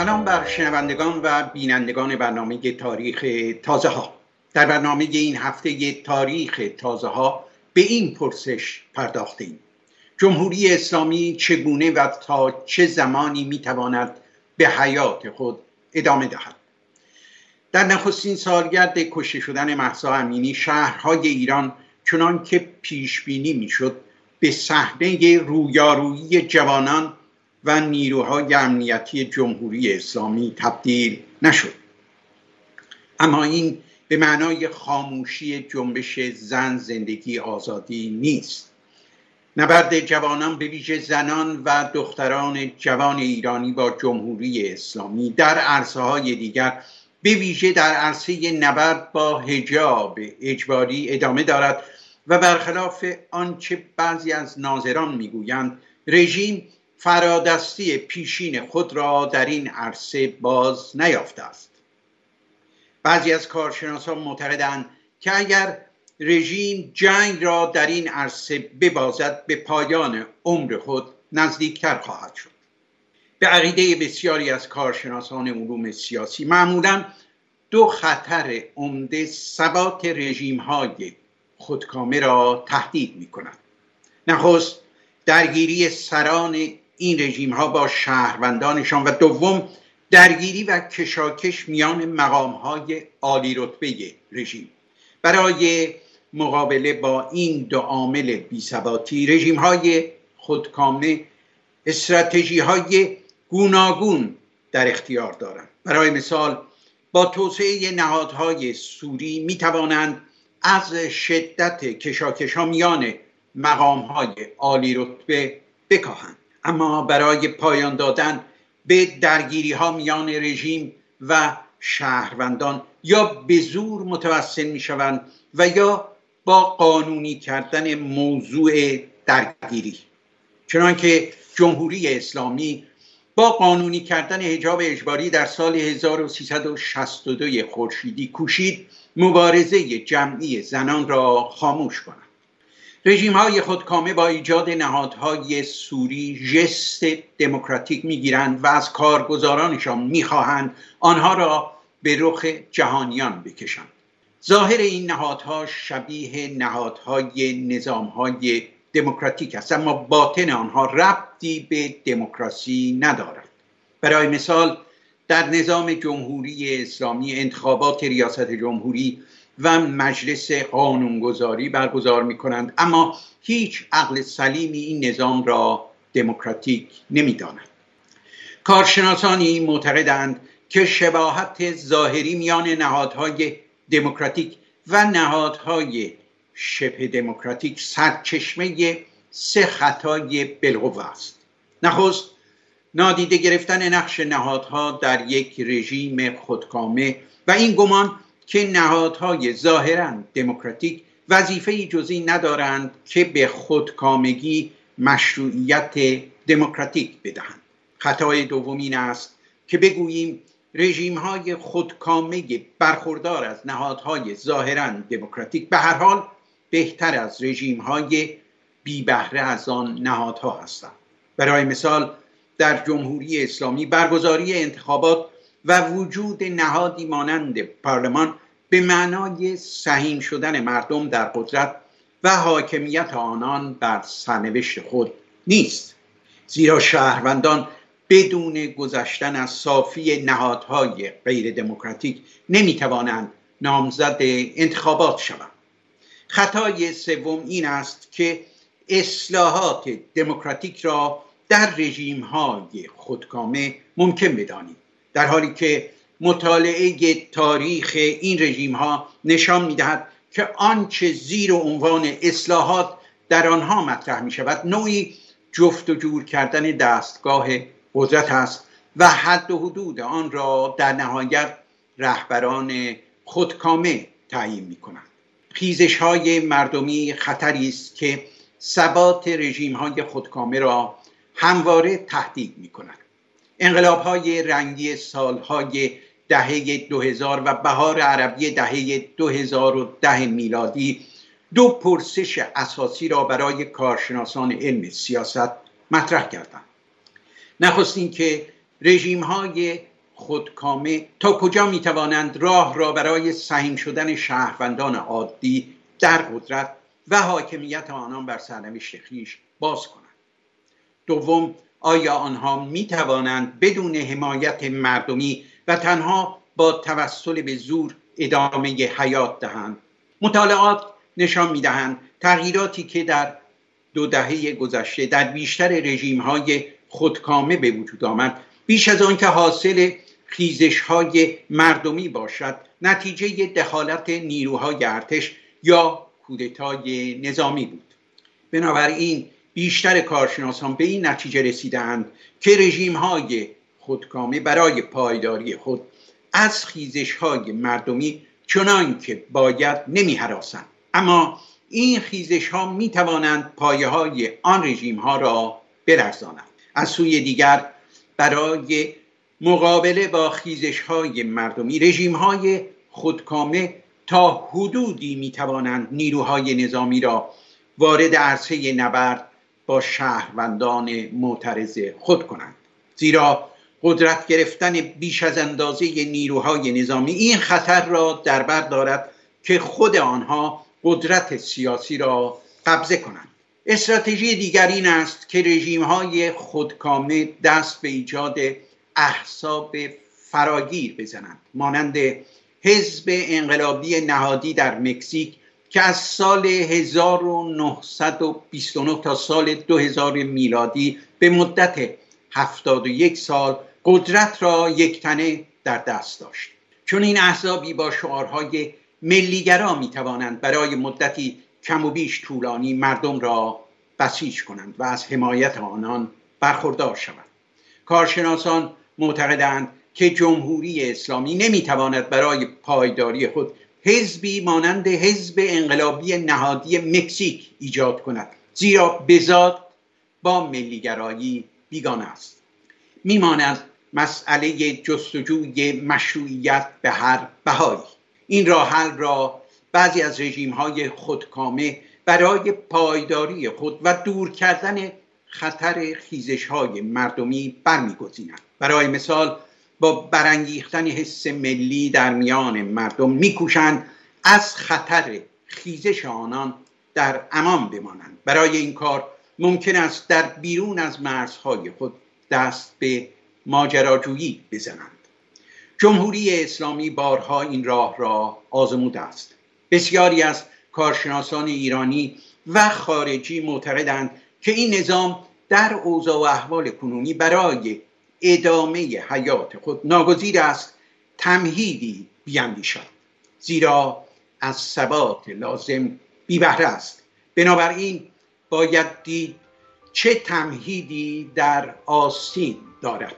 سلام بر شنوندگان و بینندگان برنامه تاریخ تازه ها در برنامه این هفته تاریخ تازه ها به این پرسش پرداختیم. جمهوری اسلامی چگونه و تا چه زمانی می‌تواند به حیات خود ادامه دهد؟ در نخستین سالگرد کشته شدن محسا امینی شهرهای ایران چنان که پیش بینی می‌شد به صحنه رویارویی جوانان و نیروهای امنیتی جمهوری اسلامی تبدیل نشد. اما این به معنای خاموشی جنبش زن زندگی آزادی نیست. نبرد جوانان به ویژه زنان و دختران جوان ایرانی با جمهوری اسلامی در عرصه های دیگر به ویژه در عرصه نبرد با هجاب اجباری ادامه دارد و برخلاف آنچه بعضی از ناظران می‌گویند رژیم فرادستی پیشین خود را در این عرصه باز نیافته است. بعضی از کارشناسان معتقدند که اگر رژیم جنگ را در این عرصه ببازد به پایان عمر خود نزدیکتر خواهد شد. به عقیده بسیاری از کارشناسان علوم سیاسی معمولا دو خطر عمده ثبات رژیم های خودکامه را تهدید می کند نخست درگیری سران این رژیم ها با شهروندانشان و دوم درگیری و کشاکش میان مقام های عالی رتبه رژیم. برای مقابله با این دو عامل بیثباتی رژیم های خودکامه استراتژی های گوناگون در اختیار دارند. برای مثال با توسعه نهادهای سوری می توانند از شدت کشاکش ها میان مقام های عالی رتبه بکاهند. اما برای پایان دادن به درگیری ها میان رژیم و شهروندان یا به زور متوسل می شوند و یا با قانونی کردن موضوع درگیری. چنانکه جمهوری اسلامی با قانونی کردن حجاب اجباری در سال 1362 خورشیدی کوشید مبارزه جمعی زنان را خاموش کند. رژیم های خودکامه با ایجاد نهادهای سوری جست دموکراتیک می‌گیرند و از کارگزارانشان می‌خواهند آنها را به رخ جهانیان بکشند. ظاهر این نهادها شبیه نهادهای نظامهای دموکراتیک است اما باطن آنها ربطی به دموکراسی ندارد. برای مثال در نظام جمهوری اسلامی انتخابات ریاست جمهوری و مجلس قانونگذاری برگزار می کنند اما هیچ عقل سلیمی این نظام را دموکراتیک نمی داند. کارشناسانی معتقدند که شباهت ظاهری میان نهادهای دموکراتیک و نهادهای شبه دموکراتیک سرچشمه سه خطای بالقوه است نخست نادیده گرفتن نقش نهادها در یک رژیم خودکامه و این گمان که نهادهای ظاهرا دموکراتیک وظیفه جزی ندارند که به خودکامگی مشروعیت دموکراتیک بدهند. خطای دومین است که بگوییم رژیم های خودکامه برخوردار از نهادهای ظاهرا دموکراتیک به هر حال بهتر از رژیم های بی بهره از آن نهادها هستند. برای مثال در جمهوری اسلامی برگزاری انتخابات و وجود نهادی مانند پارلمان به معنای سهیم شدن مردم در قدرت و حاکمیت آنان بر سرنوشت خود نیست. زیرا شهروندان بدون گذشتن از صافی نهادهای غیر دموکراتیک نمی‌توانند نامزد انتخابات شوند. خطای سوم این است که اصلاحات دموکراتیک را در رژیم های خودکامه ممکن بدانیم در حالی که مطالعه تاریخ این رژیم ها نشان می‌دهد که آنچه زیر عنوان اصلاحات در آنها مطرح می شود نوعی جفت و جور کردن دستگاه قدرت است و حد و حدود آن را در نهایت رهبران خودکامه تعیین می کنند خیزش های مردمی خطری است که ثبات رژیم های خودکامه را همواره تهدید می کند انقلاب های رنگی سالهای دهه 2000 و بهار عربی دهه 2010 میلادی دو پرسش اساسی را برای کارشناسان علم سیاست مطرح کردند. نخست که رژیم های خودکامه تا کجا می توانند راه را برای سهیم شدن شهروندان عادی در قدرت و حاکمیت آنان بر سرنوشت خیش باز کنند. دوم آیا آنها می توانند بدون حمایت مردمی و تنها با توسل به زور ادامه حیات دهند؟ مطالعات نشان می دهند تغییراتی که در دو دهه گذشته در بیشتر رژیم های خودکامه به وجود آمد. بیش از آنکه حاصل خیزش های مردمی باشد نتیجه دخالت نیروهای ارتش یا کودتای نظامی بود. بنابراین بیشتر کارشناسان به این نتیجه رسیدند که رژیم های خودکامه برای پایداری خود از خیزش های مردمی چنان که باید نمی حراسند. اما این خیزش ها می توانند پایه های آن رژیم ها را برزانند از سوی دیگر برای مقابله با خیزش های مردمی رژیم های خودکامه تا حدودی می توانند نیروهای نظامی را وارد عرصه نبرد با شهروندان معترض خود کنند. زیرا قدرت گرفتن بیش از اندازه نیروهای نظامی این خطر را در بر دارد که خود آنها قدرت سیاسی را قبضه کنند. استراتژی دیگر این است که رژیم های خودکامه دست به ایجاد احساب فراگیر بزنند. مانند حزب انقلابی نهادی در مکزیک که از سال 1929 تا سال 2000 میلادی به مدت 71 سال قدرت را یکتنه در دست داشت. چون این احزابی با شعارهای ملیگرا می توانند برای مدتی کم و بیش طولانی مردم را بسیج کنند و از حمایت آنان برخوردار شوند. کارشناسان معتقدند که جمهوری اسلامی نمی‌تواند برای پایداری خود حزبی مانند حزب انقلابی نهادی مکزیک ایجاد کند. زیرا بزاد با ملیگرایی بیگانه است. میماند مسئله جستجوی مشروعیت به هر بهایی. این راه حل را بعضی از رژیم های خودکامه برای پایداری خود و دور کردن خطر خیزش های مردمی برمیگزینند. برای مثال با برانگیختن حس ملی در میان مردم میکوشند از خطر خیزش آنان در امان بمانند. برای این کار ممکن است در بیرون از مرزهای خود دست به ماجراجویی بزنند. جمهوری اسلامی بارها این راه را آزموده است. بسیاری از کارشناسان ایرانی و خارجی معتقدند که این نظام در اوضاع و احوال کنونی برای ادامه حیات خود ناگزیر است تمهیدی بیاندیشد زیرا از ثبات لازم بی بهره است. بنابراین باید دید چه تمهیدی در آستین دارد.